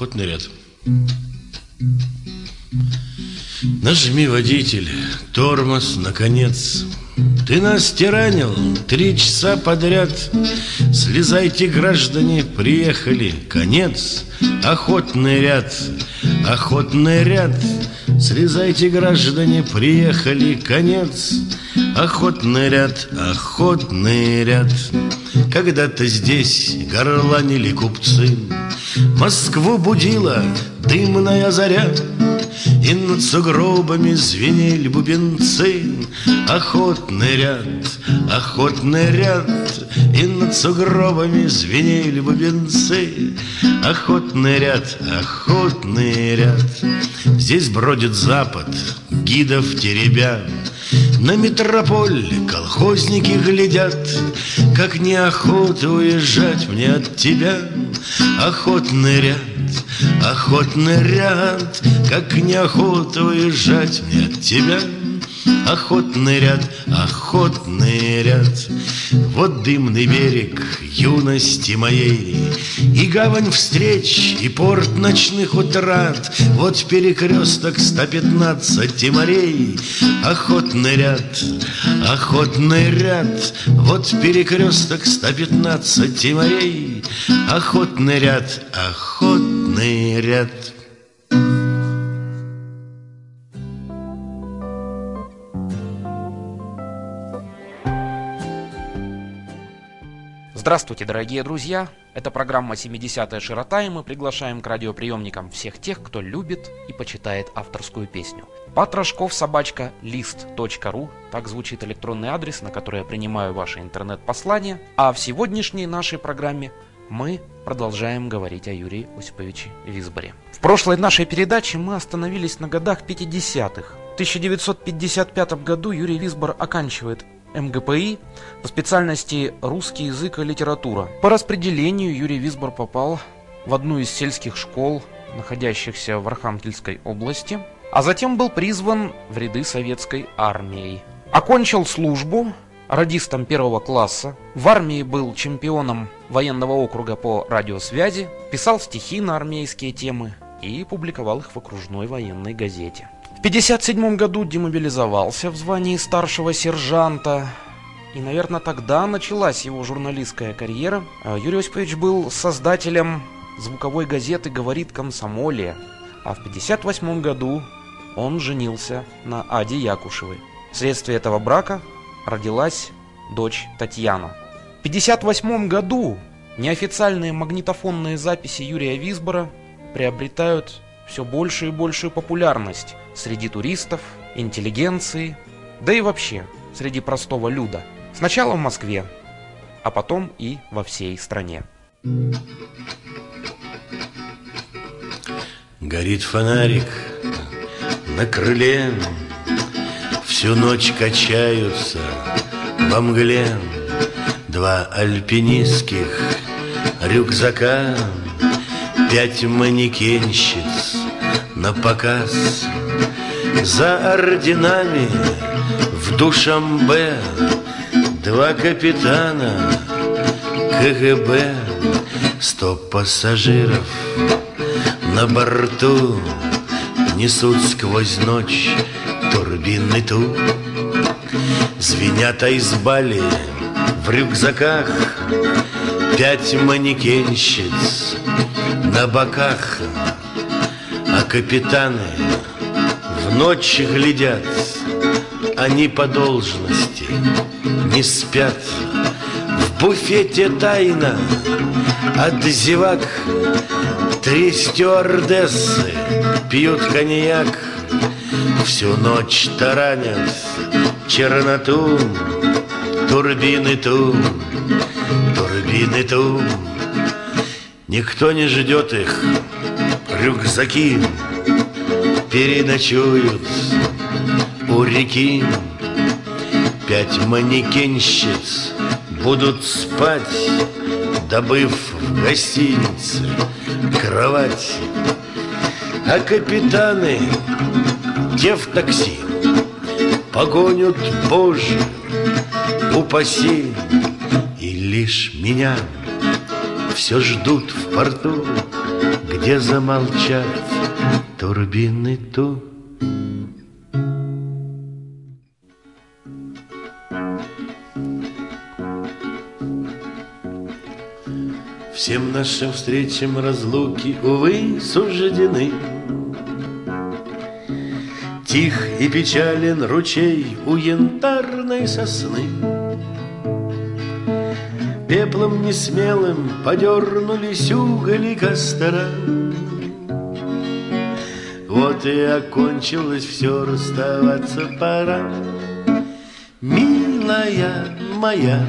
Охотный ряд. Нажми, водитель, тормоз, наконец. Ты нас тиранил три часа подряд. Слезайте, граждане, приехали, конец. Охотный ряд, охотный ряд. Слезайте, граждане, приехали, конец. Охотный ряд, охотный ряд. Когда-то здесь горланили купцы Москву будила дымная заря И над сугробами звенели бубенцы Охотный ряд, охотный ряд И над сугробами звенели бубенцы Охотный ряд, охотный ряд Здесь бродит запад, гидов теребя на метрополь колхозники глядят, Как неохота уезжать мне от тебя. Охотный ряд, охотный ряд, Как неохота уезжать мне от тебя. Охотный ряд, охотный ряд. Вот дымный берег юности моей И гавань встреч, и порт ночных утрат. Вот перекресток 115 морей. Охотный ряд, охотный ряд. Вот перекресток 115 морей. Охотный ряд, охотный ряд Здравствуйте, дорогие друзья! Это программа «70-я широта», и мы приглашаем к радиоприемникам всех тех, кто любит и почитает авторскую песню. Патрашков собачка лист.ру Так звучит электронный адрес, на который я принимаю ваши интернет-послания. А в сегодняшней нашей программе мы продолжаем говорить о Юрии Осиповиче Висборе. В прошлой нашей передаче мы остановились на годах 50-х. В 1955 году Юрий Висбор оканчивает МГПИ по специальности русский язык и литература. По распределению Юрий Висбор попал в одну из сельских школ, находящихся в Архангельской области, а затем был призван в ряды советской армии. Окончил службу радистом первого класса, в армии был чемпионом военного округа по радиосвязи, писал стихи на армейские темы и публиковал их в окружной военной газете. В 1957 году демобилизовался в звании старшего сержанта. И, наверное, тогда началась его журналистская карьера. А Юрий Осипович был создателем звуковой газеты «Говорит комсомолия». А в 1958 году он женился на Аде Якушевой. Вследствие этого брака родилась дочь Татьяна. В 1958 году неофициальные магнитофонные записи Юрия Висбора приобретают все большую и большую популярность среди туристов, интеллигенции, да и вообще среди простого люда. Сначала в Москве, а потом и во всей стране. Горит фонарик на крыле, Всю ночь качаются во мгле Два альпинистских рюкзака Пять манекенщиц на показ. За орденами в Душамбе Два капитана КГБ. Сто пассажиров на борту Несут сквозь ночь турбинный ту Звенят айсбали в рюкзаках Пять манекенщиц на боках капитаны в ночь глядят Они по должности не спят. В буфете тайна от зевак Три стюардессы пьют коньяк. Всю ночь таранят черноту Турбины ту, турбины ту. Никто не ждет их, рюкзаки Переночуют у реки. Пять манекенщиц будут спать Добыв в гостинице кровать. А капитаны, те в такси Погонят, Боже, упаси И лишь меня все ждут в порту где замолчат турбины ту. Всем нашим встречам разлуки, увы, суждены. Тих и печален ручей у янтарной сосны. Пеплом несмелым подернулись уголи костра. Вот и окончилось все, расставаться пора. Милая моя,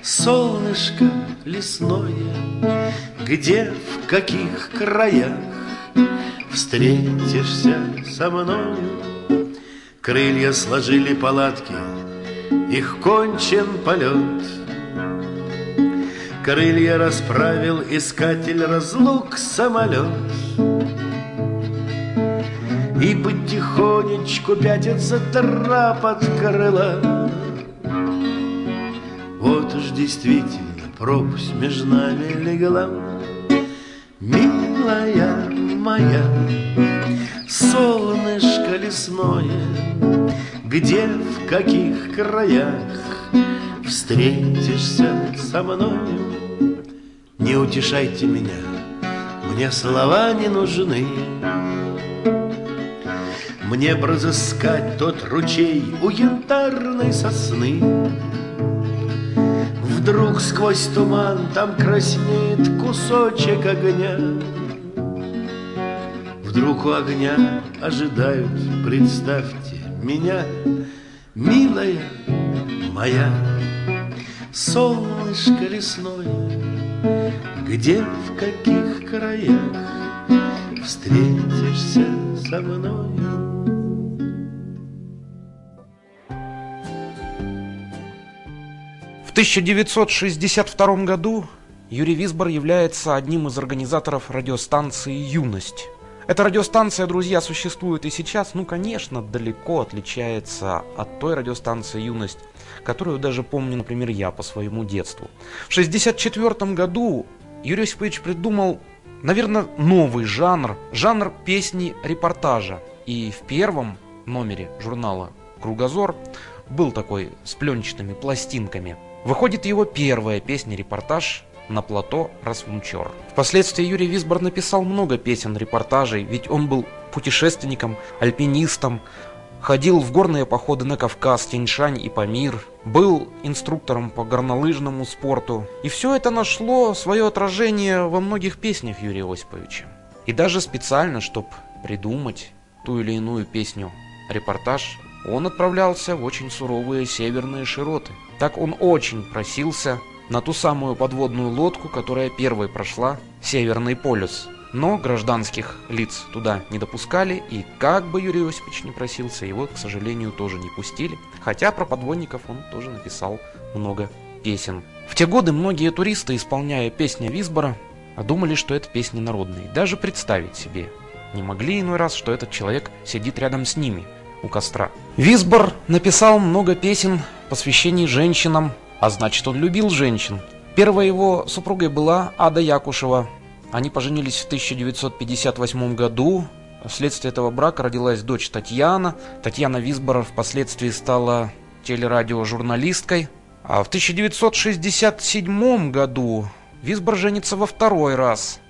солнышко лесное, Где, в каких краях Встретишься со мною? Крылья сложили палатки, Их кончен полет. Крылья расправил искатель разлук самолет. И потихонечку пятится трап от крыла. Вот уж действительно пропасть между нами легла. Милая моя, солнышко лесное, Где, в каких краях встретишься со мною? Не утешайте меня, мне слова не нужны. Мне б разыскать тот ручей у янтарной сосны, Вдруг сквозь туман там краснеет кусочек огня. Вдруг у огня ожидают, представьте, меня, милая моя, солнышко лесное, где, в каких краях встретишься со мною. 1962 году Юрий Висбор является одним из организаторов радиостанции «Юность». Эта радиостанция, друзья, существует и сейчас, ну, конечно, далеко отличается от той радиостанции «Юность», которую даже помню, например, я по своему детству. В 1964 году Юрий Осипович придумал, наверное, новый жанр, жанр песни-репортажа. И в первом номере журнала «Кругозор» был такой с пленчатыми пластинками – Выходит его первая песня-репортаж на плато Расвунчор. Впоследствии Юрий Висбор написал много песен-репортажей, ведь он был путешественником, альпинистом, ходил в горные походы на Кавказ, Тяньшань и Памир, был инструктором по горнолыжному спорту. И все это нашло свое отражение во многих песнях Юрия Осиповича. И даже специально, чтобы придумать ту или иную песню, репортаж, он отправлялся в очень суровые северные широты. Так он очень просился на ту самую подводную лодку, которая первой прошла Северный полюс. Но гражданских лиц туда не допускали, и как бы Юрий Осипович не просился, его, к сожалению, тоже не пустили. Хотя про подводников он тоже написал много песен. В те годы многие туристы, исполняя песни Висбора, думали, что это песни народные. Даже представить себе не могли иной раз, что этот человек сидит рядом с ними – у костра. Висбор написал много песен, посвящений женщинам, а значит он любил женщин. Первой его супругой была Ада Якушева. Они поженились в 1958 году. Вследствие этого брака родилась дочь Татьяна. Татьяна Висбора впоследствии стала телерадиожурналисткой. А в 1967 году Висбор женится во второй раз.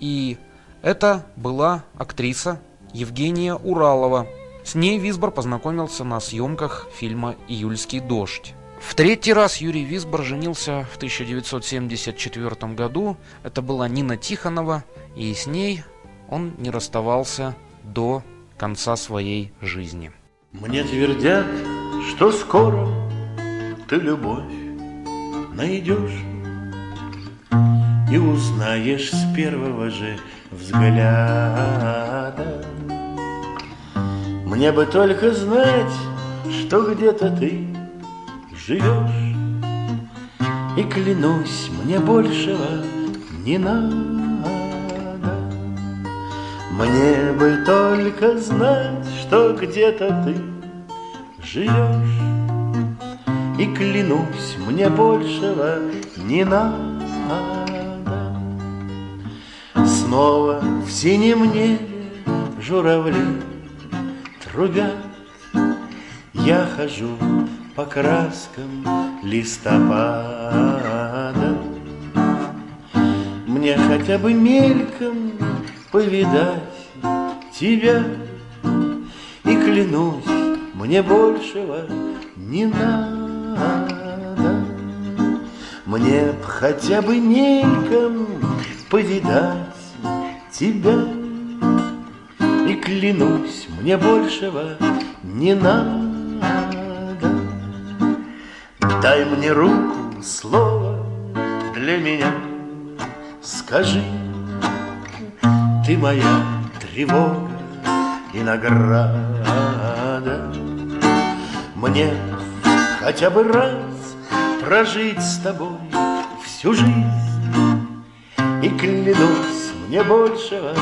И это была актриса Евгения Уралова, с ней Висбор познакомился на съемках фильма «Июльский дождь». В третий раз Юрий Висбор женился в 1974 году. Это была Нина Тихонова, и с ней он не расставался до конца своей жизни. Мне твердят, что скоро ты любовь найдешь И узнаешь с первого же взгляда мне бы только знать, что где-то ты живешь. И клянусь, мне большего не надо. Мне бы только знать, что где-то ты живешь. И клянусь, мне большего не надо. Снова в синем небе журавли трубят. Я хожу по краскам листопада. Мне хотя бы мельком повидать тебя. И клянусь, мне большего не надо. Мне б хотя бы мельком повидать тебя. И клянусь, мне большего не надо Дай мне руку, слово для меня. Скажи, ты моя тревога и награда. Мне хотя бы раз прожить с тобой всю жизнь. И клянусь, мне большего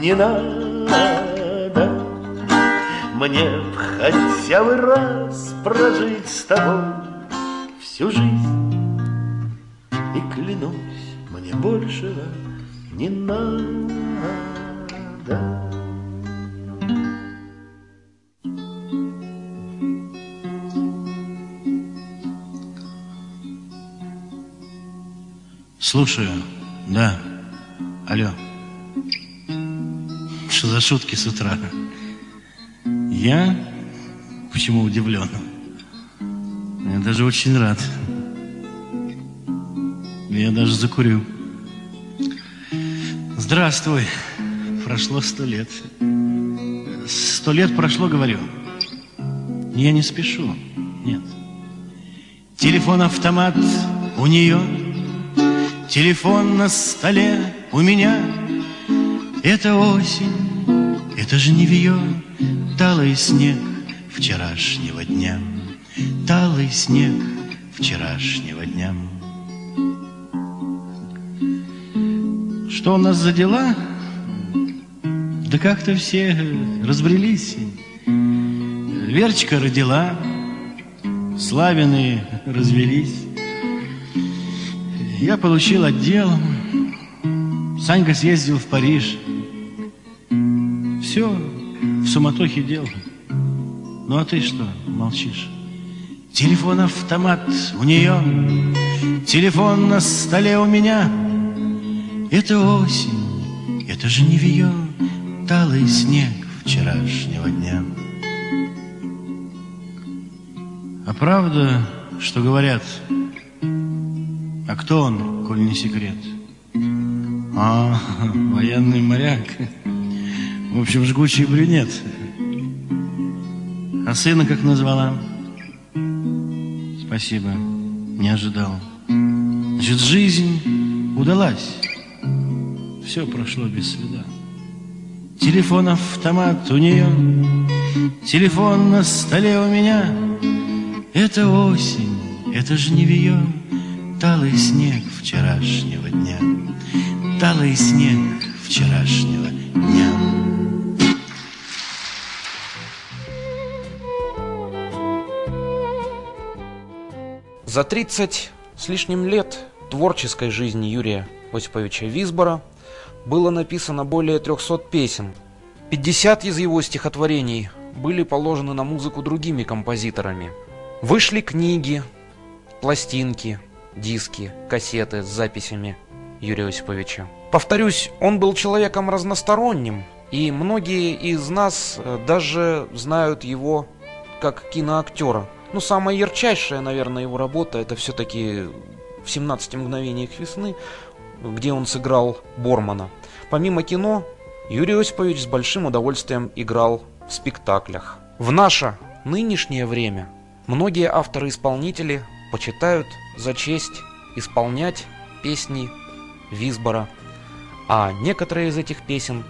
не надо. Мне хотя бы раз прожить с тобой всю жизнь И клянусь, мне большего не надо Слушаю, да. Алло. Что за шутки с утра? Я почему удивлен? Даже очень рад. Я даже закурю. Здравствуй. Прошло сто лет. Сто лет прошло, говорю. Я не спешу. Нет. Телефон-автомат у нее. Телефон на столе у меня. Это осень, это жневье, талый снег вчерашнего дня. Талый снег вчерашнего дня. Что у нас за дела? Да как-то все разбрелись. Верочка родила, Славины развелись. Я получил отдел, Санька съездил в Париж. Все в суматохе дел. Ну а ты что, молчишь? Телефон-автомат у нее, телефон на столе у меня. Это осень, это же не вье, талый снег вчерашнего дня. А правда, что говорят, а кто он, коль не секрет? А, военный моряк. В общем, жгучий брюнет. А сына как назвала? Спасибо, не ожидал. Значит, жизнь удалась. Все прошло без следа. Телефон-автомат у нее, телефон на столе у меня. Это осень, это жневье, талый снег вчерашнего дня. Талый снег вчерашнего дня. За 30 с лишним лет творческой жизни Юрия Осиповича Висбора было написано более 300 песен. 50 из его стихотворений были положены на музыку другими композиторами. Вышли книги, пластинки, диски, кассеты с записями Юрия Осиповича. Повторюсь, он был человеком разносторонним, и многие из нас э, даже знают его как киноактера – ну, самая ярчайшая, наверное, его работа это все-таки в 17 мгновениях весны, где он сыграл Бормана. Помимо кино, Юрий Осипович с большим удовольствием играл в спектаклях. В наше нынешнее время многие авторы-исполнители почитают за честь исполнять песни Висбора, а некоторые из этих песен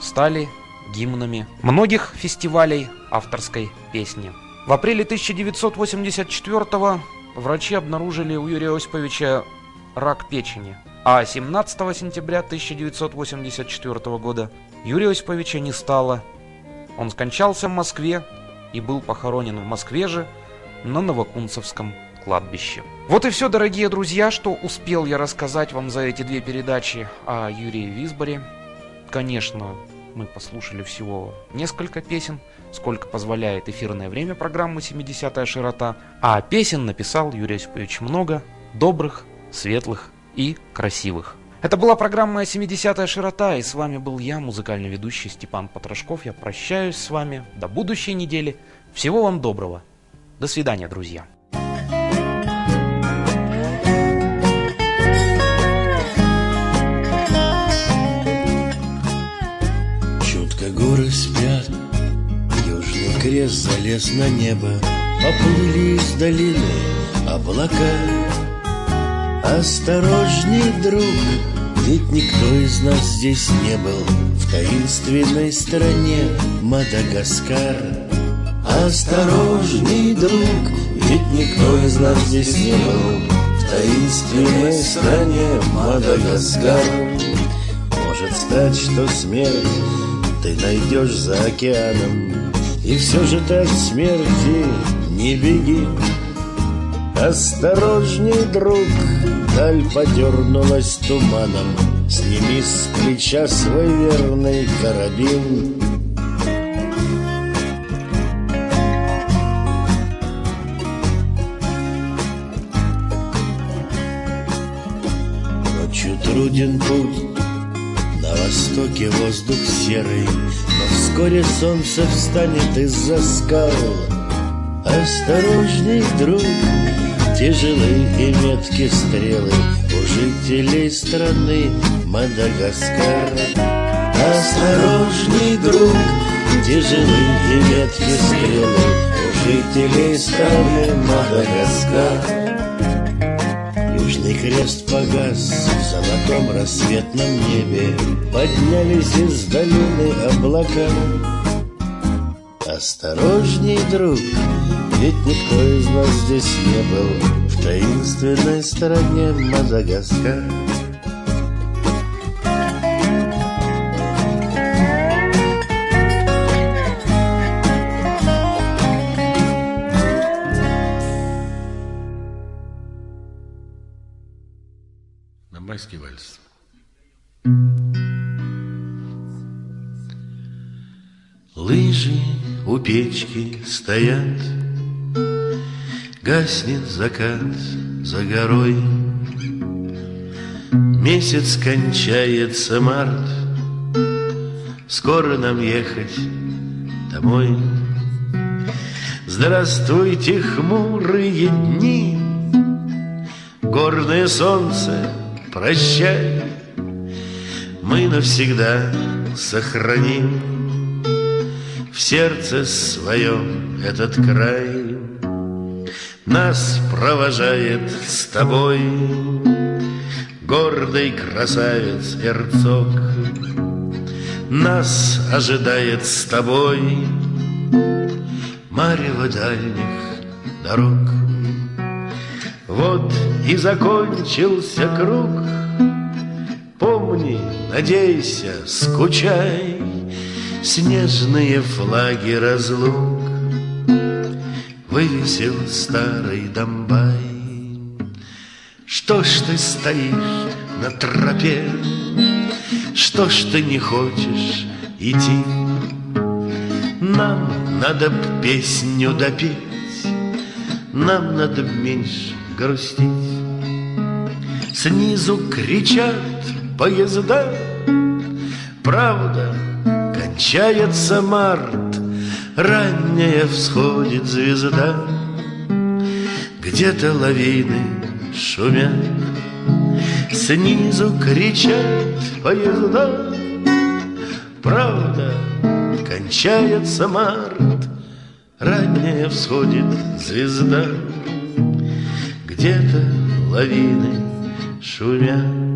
стали гимнами многих фестивалей авторской песни. В апреле 1984 врачи обнаружили у Юрия Осиповича рак печени. А 17 сентября 1984 года Юрия Осиповича не стало. Он скончался в Москве и был похоронен в Москве же на Новокунцевском кладбище. Вот и все, дорогие друзья, что успел я рассказать вам за эти две передачи о Юрии Висборе. конечно, мы послушали всего несколько песен, сколько позволяет эфирное время программы «70-я широта», а песен написал Юрий Осипович много, добрых, светлых и красивых. Это была программа «70-я широта», и с вами был я, музыкальный ведущий Степан Потрошков. Я прощаюсь с вами до будущей недели. Всего вам доброго. До свидания, друзья. Крест залез на небо, Поплыли из долины облака. Осторожней, друг, ведь никто из нас здесь не был В таинственной стране Мадагаскар. Осторожней, друг, ведь никто из нас здесь не был В таинственной стране Мадагаскар. Может стать, что смерть ты найдешь за океаном И все же ты от смерти не беги. Осторожней, друг, даль подернулась туманом. Сними с плеча свой верный карабин. Ночью труден путь на востоке воздух серый, но вскоре солнце встанет из-за скал. Осторожней, друг, тяжелы и метки стрелы у жителей страны Мадагаскар. Осторожней, друг, тяжелы и метки стрелы у жителей страны Мадагаскар. Южный крест погас в золотом рассветном небе. Поднялись из долины облака. Осторожней, друг, ведь никто из нас здесь не был. В таинственной стране Мадагаскар у печки стоят, Гаснет закат за горой. Месяц кончается март, Скоро нам ехать домой. Здравствуйте, хмурые дни, Горное солнце, прощай, Мы навсегда сохраним В сердце своем этот край. Нас провожает с тобой Гордый красавец Эрцог. Нас ожидает с тобой Марево дальних дорог. Вот и закончился круг. Помни, надейся, скучай, Снежные флаги разлук Вывесил старый Домбай. Что ж ты стоишь на тропе? Что ж ты не хочешь идти? Нам надо песню допеть, Нам надо меньше грустить. Снизу кричат поезда, Правда, кончается март, Ранняя всходит звезда, Где-то лавины шумят, Снизу кричат поезда, Правда, кончается март, Ранняя всходит звезда, Где-то лавины шумят.